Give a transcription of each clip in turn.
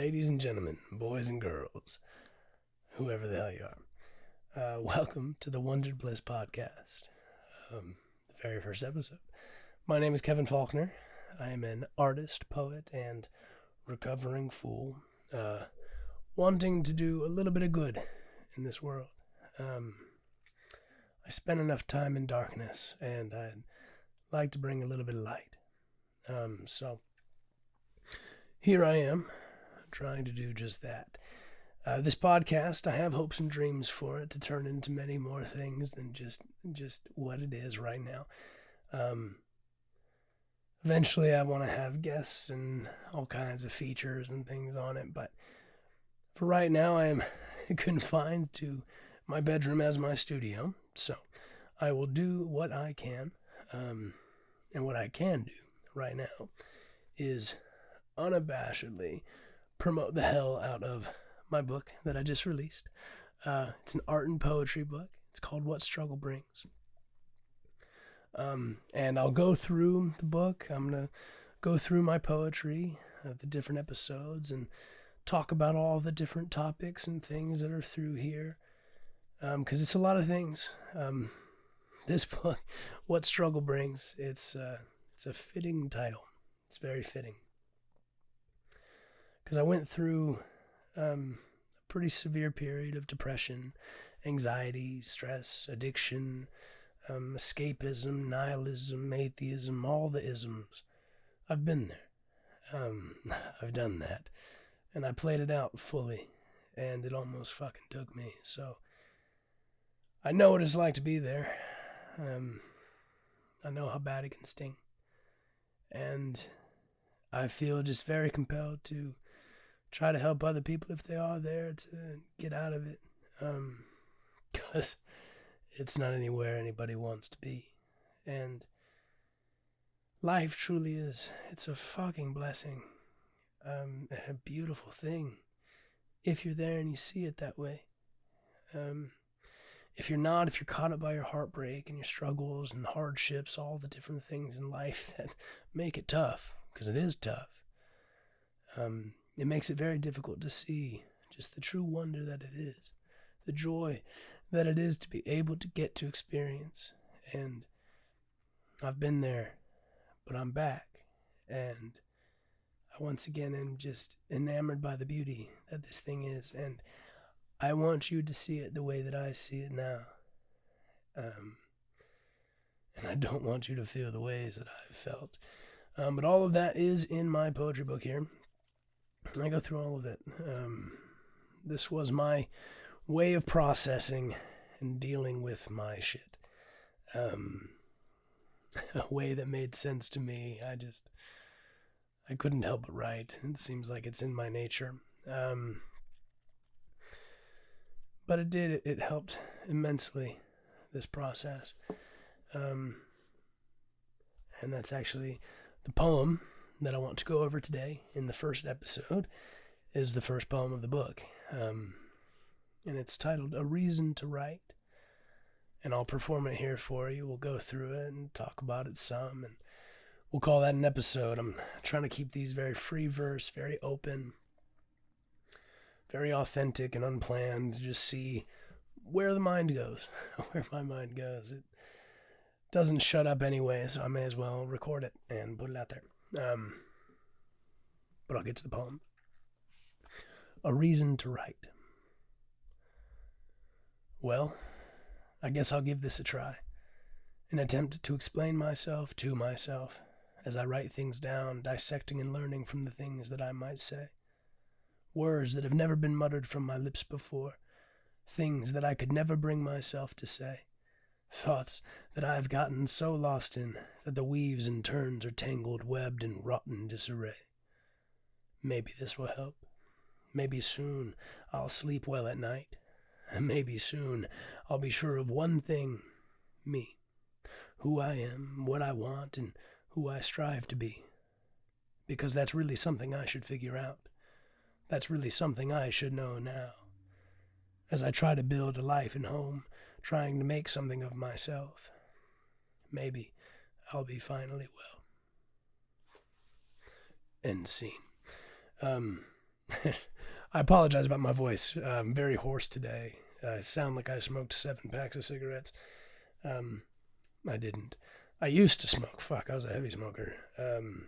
ladies and gentlemen, boys and girls, whoever the hell you are, uh, welcome to the Wondered Bliss podcast, um, the very first episode. My name is Kevin Faulkner. I am an artist, poet, and recovering fool, uh, wanting to do a little bit of good in this world. Um, I spent enough time in darkness, and I'd like to bring a little bit of light. Um, so here I am, trying to do just that. Uh, this podcast, I have hopes and dreams for it to turn into many more things than just just what it is right now. Um, eventually, I want to have guests and all kinds of features and things on it, but for right now, I am confined to my bedroom as my studio. So I will do what I can, um, and what I can do right now is unabashedly promote the hell out of my book that I just released. Uh, it's an art and poetry book. It's called What Struggle Brings. Um, and I'll go through the book. I'm going to go through my poetry, uh, the different episodes, and talk about all the different topics and things that are through here. Because um, it's a lot of things. Um, this book, What Struggle Brings, it's, uh, it's a fitting title. It's very fitting because I went through um, a pretty severe period of depression, anxiety, stress, addiction, um, escapism, nihilism, atheism, all the isms. I've been there. Um, I've done that. And I played it out fully, and it almost fucking took me. So I know what it's like to be there. Um, I know how bad it can sting. And I feel just very compelled to try to help other people if they are there to get out of it. Um, because it's not anywhere anybody wants to be. And life truly is, it's a fucking blessing. Um, a beautiful thing if you're there and you see it that way. Um, if you're not, if you're caught up by your heartbreak and your struggles and hardships, all the different things in life that make it tough, because it is tough, um, it makes it very difficult to see just the true wonder that it is, the joy that it is to be able to get to experience. And I've been there, but I'm back. And I once again am just enamored by the beauty that this thing is. And I want you to see it the way that I see it now. Um, and I don't want you to feel the ways that I've felt. Um, but all of that is in my poetry book here. I go through all of it. Um, this was my way of processing and dealing with my shit. Um, a way that made sense to me. I just, I couldn't help but write. It seems like it's in my nature. Um, but it did, it, it helped immensely, this process. Um, and that's actually the poem that I want to go over today in the first episode is the first poem of the book. Um, and it's titled A Reason to Write. And I'll perform it here for you. We'll go through it and talk about it some. And we'll call that an episode. I'm trying to keep these very free verse, very open, very authentic and unplanned. Just see where the mind goes, where my mind goes. It doesn't shut up anyway, so I may as well record it and put it out there. Um, but I'll get to the poem. A reason to write. Well, I guess I'll give this a try. An attempt to explain myself to myself as I write things down, dissecting and learning from the things that I might say. Words that have never been muttered from my lips before, things that I could never bring myself to say. Thoughts that I have gotten so lost in that the weaves and turns are tangled, webbed, and rotten disarray. Maybe this will help. Maybe soon I'll sleep well at night. Maybe soon I'll be sure of one thing me, who I am, what I want, and who I strive to be. Because that's really something I should figure out. That's really something I should know now. As I try to build a life and home trying to make something of myself. Maybe I'll be finally well. End scene. Um, I apologize about my voice. I'm very hoarse today. I sound like I smoked seven packs of cigarettes. Um, I didn't. I used to smoke. Fuck, I was a heavy smoker. Um,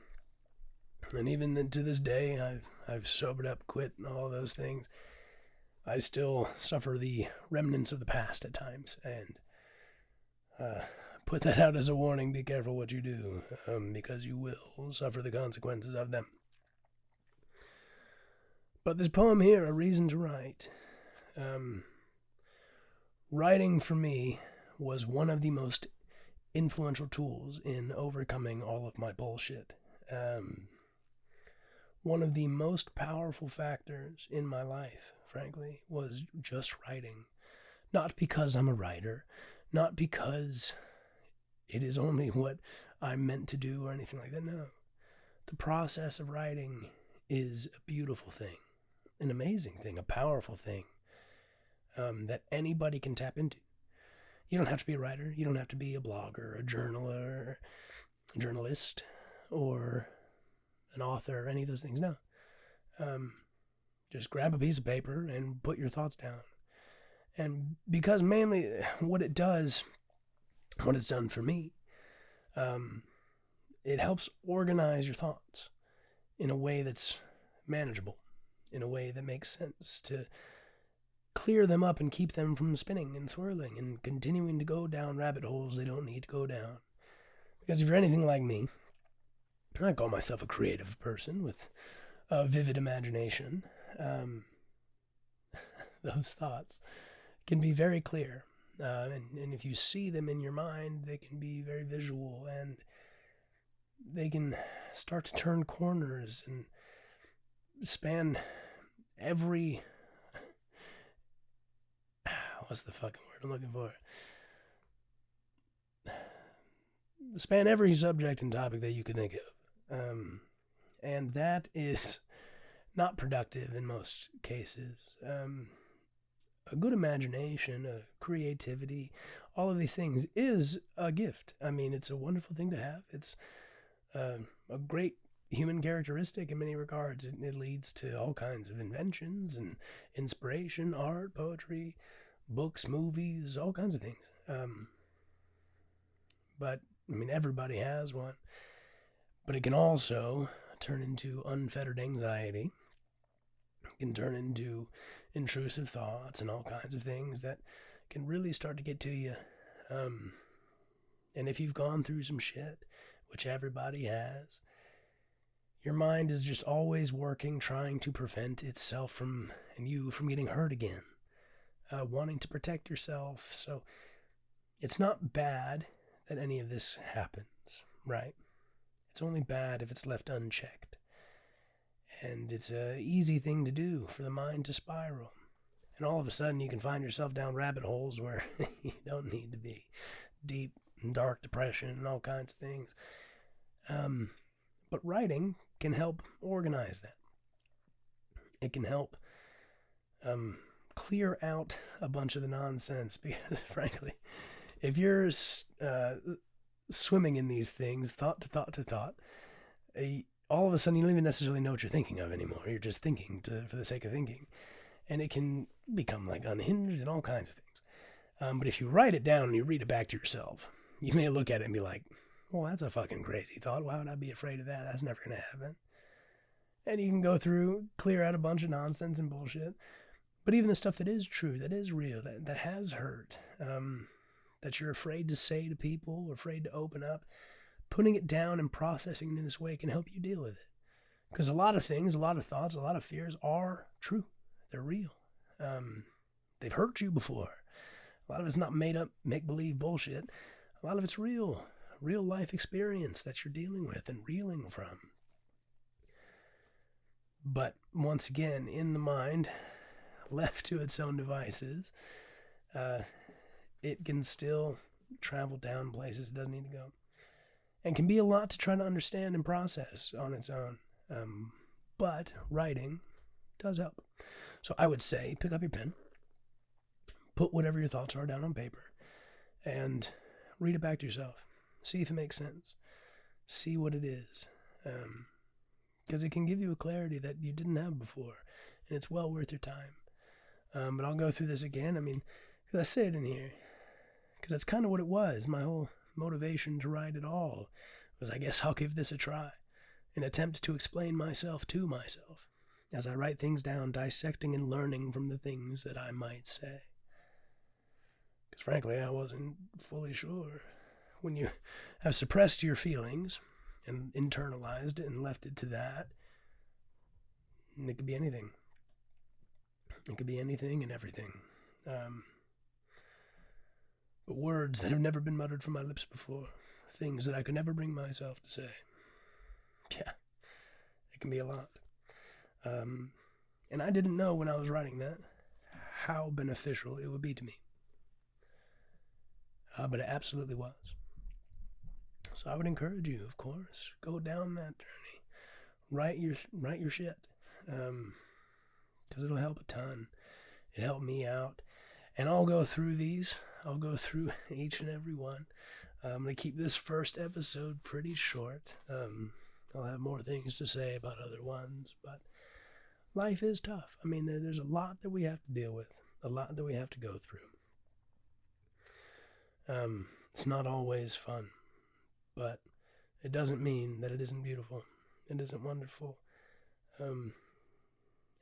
and even to this day, I've I've sobered up, quit, and all those things. I still suffer the remnants of the past at times, and uh, put that out as a warning. Be careful what you do, um, because you will suffer the consequences of them. But this poem here, A Reason to Write, um, writing for me was one of the most influential tools in overcoming all of my bullshit. Um, one of the most powerful factors in my life, frankly, was just writing. Not because I'm a writer, not because it is only what I'm meant to do or anything like that. No. The process of writing is a beautiful thing an amazing thing, a powerful thing um, that anybody can tap into. You don't have to be a writer. You don't have to be a blogger, a journaler, a journalist, or an author, or any of those things. No. Um, just grab a piece of paper and put your thoughts down. And because mainly what it does, what it's done for me, um, it helps organize your thoughts in a way that's manageable in a way that makes sense to clear them up and keep them from spinning and swirling and continuing to go down rabbit holes they don't need to go down. Because if you're anything like me, I call myself a creative person with a vivid imagination. Um, those thoughts can be very clear. Uh, and, and if you see them in your mind, they can be very visual and they can start to turn corners and span every what's the fucking word I'm looking for? Span every subject and topic that you could think of. Um, and that is not productive in most cases. Um, a good imagination, a creativity, all of these things is a gift. I mean, it's a wonderful thing to have. It's uh, a great human characteristic in many regards. It, it leads to all kinds of inventions and inspiration, art, poetry, books, movies, all kinds of things. Um, but I mean, everybody has one. But it can also turn into unfettered anxiety. Can turn into intrusive thoughts and all kinds of things that can really start to get to you. Um, and if you've gone through some shit, which everybody has, your mind is just always working, trying to prevent itself from and you from getting hurt again, uh, wanting to protect yourself. So it's not bad that any of this happens, right? It's only bad if it's left unchecked. And it's an easy thing to do for the mind to spiral. And all of a sudden you can find yourself down rabbit holes where you don't need to be. Deep and dark depression and all kinds of things. Um, but writing can help organize that. It can help um, clear out a bunch of the nonsense because, frankly, if you're uh, swimming in these things, thought to thought to thought, all of a sudden you don't even necessarily know what you're thinking of anymore. You're just thinking to, for the sake of thinking. And it can become like unhinged and all kinds of things. Um, but if you write it down and you read it back to yourself, you may look at it and be like, well, that's a fucking crazy thought. Why would I be afraid of that? That's never going to happen. And you can go through, clear out a bunch of nonsense and bullshit. But even the stuff that is true, that is real, that, that has hurt, um, that you're afraid to say to people, afraid to open up, putting it down and processing it in this way can help you deal with it. Because a lot of things, a lot of thoughts, a lot of fears are true. They're real. Um, they've hurt you before. A lot of it's not made up, make believe bullshit. A lot of it's real real life experience that you're dealing with and reeling from. But once again, in the mind, left to its own devices, uh, it can still travel down places it doesn't need to go. And can be a lot to try to understand and process on its own. Um, but writing does help. So I would say pick up your pen, put whatever your thoughts are down on paper, and read it back to yourself. See if it makes sense. See what it is. because it can give you a clarity that you didn't have before, and it's well worth your time. Um, but I'll go through this again. I mean, because I say it in here, because that's kind of what it was. My whole motivation to write at all was, I guess, I'll give this a try, an attempt to explain myself to myself as I write things down, dissecting and learning from the things that I might say. Because frankly, I wasn't fully sure. When you have suppressed your feelings and internalized it and left it to that, it could be anything. It could be anything and everything. Um, but words that have never been muttered from my lips before, things that I could never bring myself to say. Yeah, it can be a lot. Um, and I didn't know when I was writing that how beneficial it would be to me. Uh, but it absolutely was. So I would encourage you, of course, go down that journey. Write your write your shit, because um, it'll help a ton. It helped me out, and I'll go through these. I'll go through each and every one. I'm gonna keep this first episode pretty short. Um, I'll have more things to say about other ones, but life is tough. I mean, there, there's a lot that we have to deal with, a lot that we have to go through. Um, it's not always fun, but it doesn't mean that it isn't beautiful. It isn't wonderful. Um,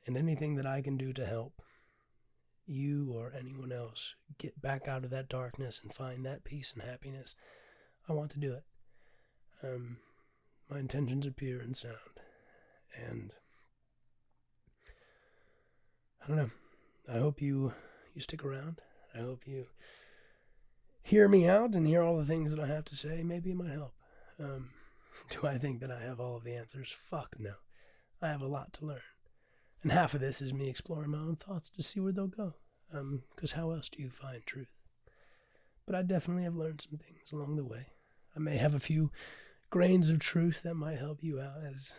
and anything that I can do to help you or anyone else get back out of that darkness and find that peace and happiness, I want to do it. Um, my intentions are pure and sound. And I don't know. I hope you you stick around. I hope you hear me out and hear all the things that I have to say. Maybe it might help. Um, do I think that I have all of the answers? Fuck no. I have a lot to learn. And half of this is me exploring my own thoughts to see where they'll go. Because um, how else do you find truth? But I definitely have learned some things along the way. I may have a few grains of truth that might help you out as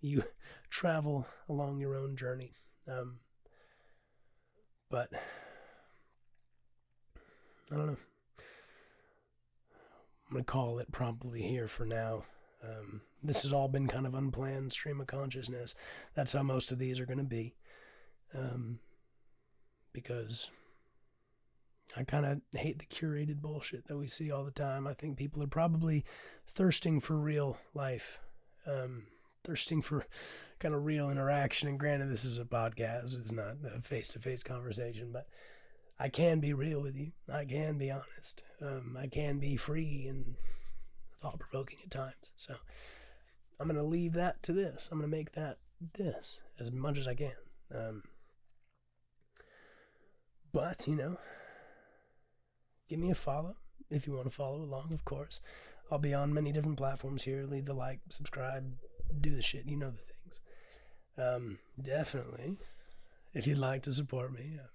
you travel along your own journey. Um, but I don't know. I'm going to call it probably here for now. Um, this has all been kind of unplanned stream of consciousness. That's how most of these are going to be. Um, because I kind of hate the curated bullshit that we see all the time. I think people are probably thirsting for real life, um, thirsting for kind of real interaction. And granted, this is a podcast, it's not a face to face conversation, but I can be real with you. I can be honest. Um, I can be free and thought provoking at times. So I'm going to leave that to this. I'm going to make that this as much as I can. Um, but, you know, give me a follow if you want to follow along, of course. I'll be on many different platforms here. Leave the like, subscribe, do the shit. You know the things. Um, definitely, if you'd like to support me, uh,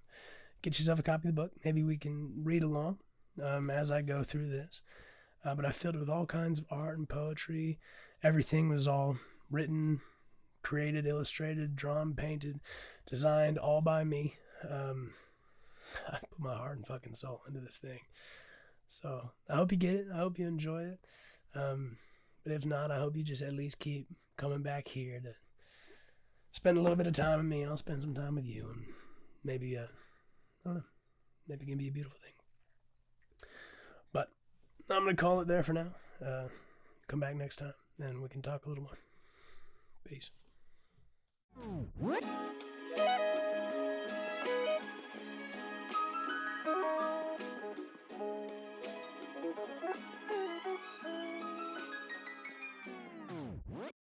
get yourself a copy of the book. Maybe we can read along um, as I go through this. Uh, but I filled it with all kinds of art and poetry. Everything was all written, created, illustrated, drawn, painted, designed, all by me. Um, I put my heart and fucking soul into this thing. So I hope you get it. I hope you enjoy it. Um, but if not, I hope you just at least keep coming back here to spend a little bit of time with me, and I'll spend some time with you, and maybe uh, I don't know. Maybe it can be a beautiful thing. I'm going to call it there for now. Uh, come back next time and we can talk a little more. Peace.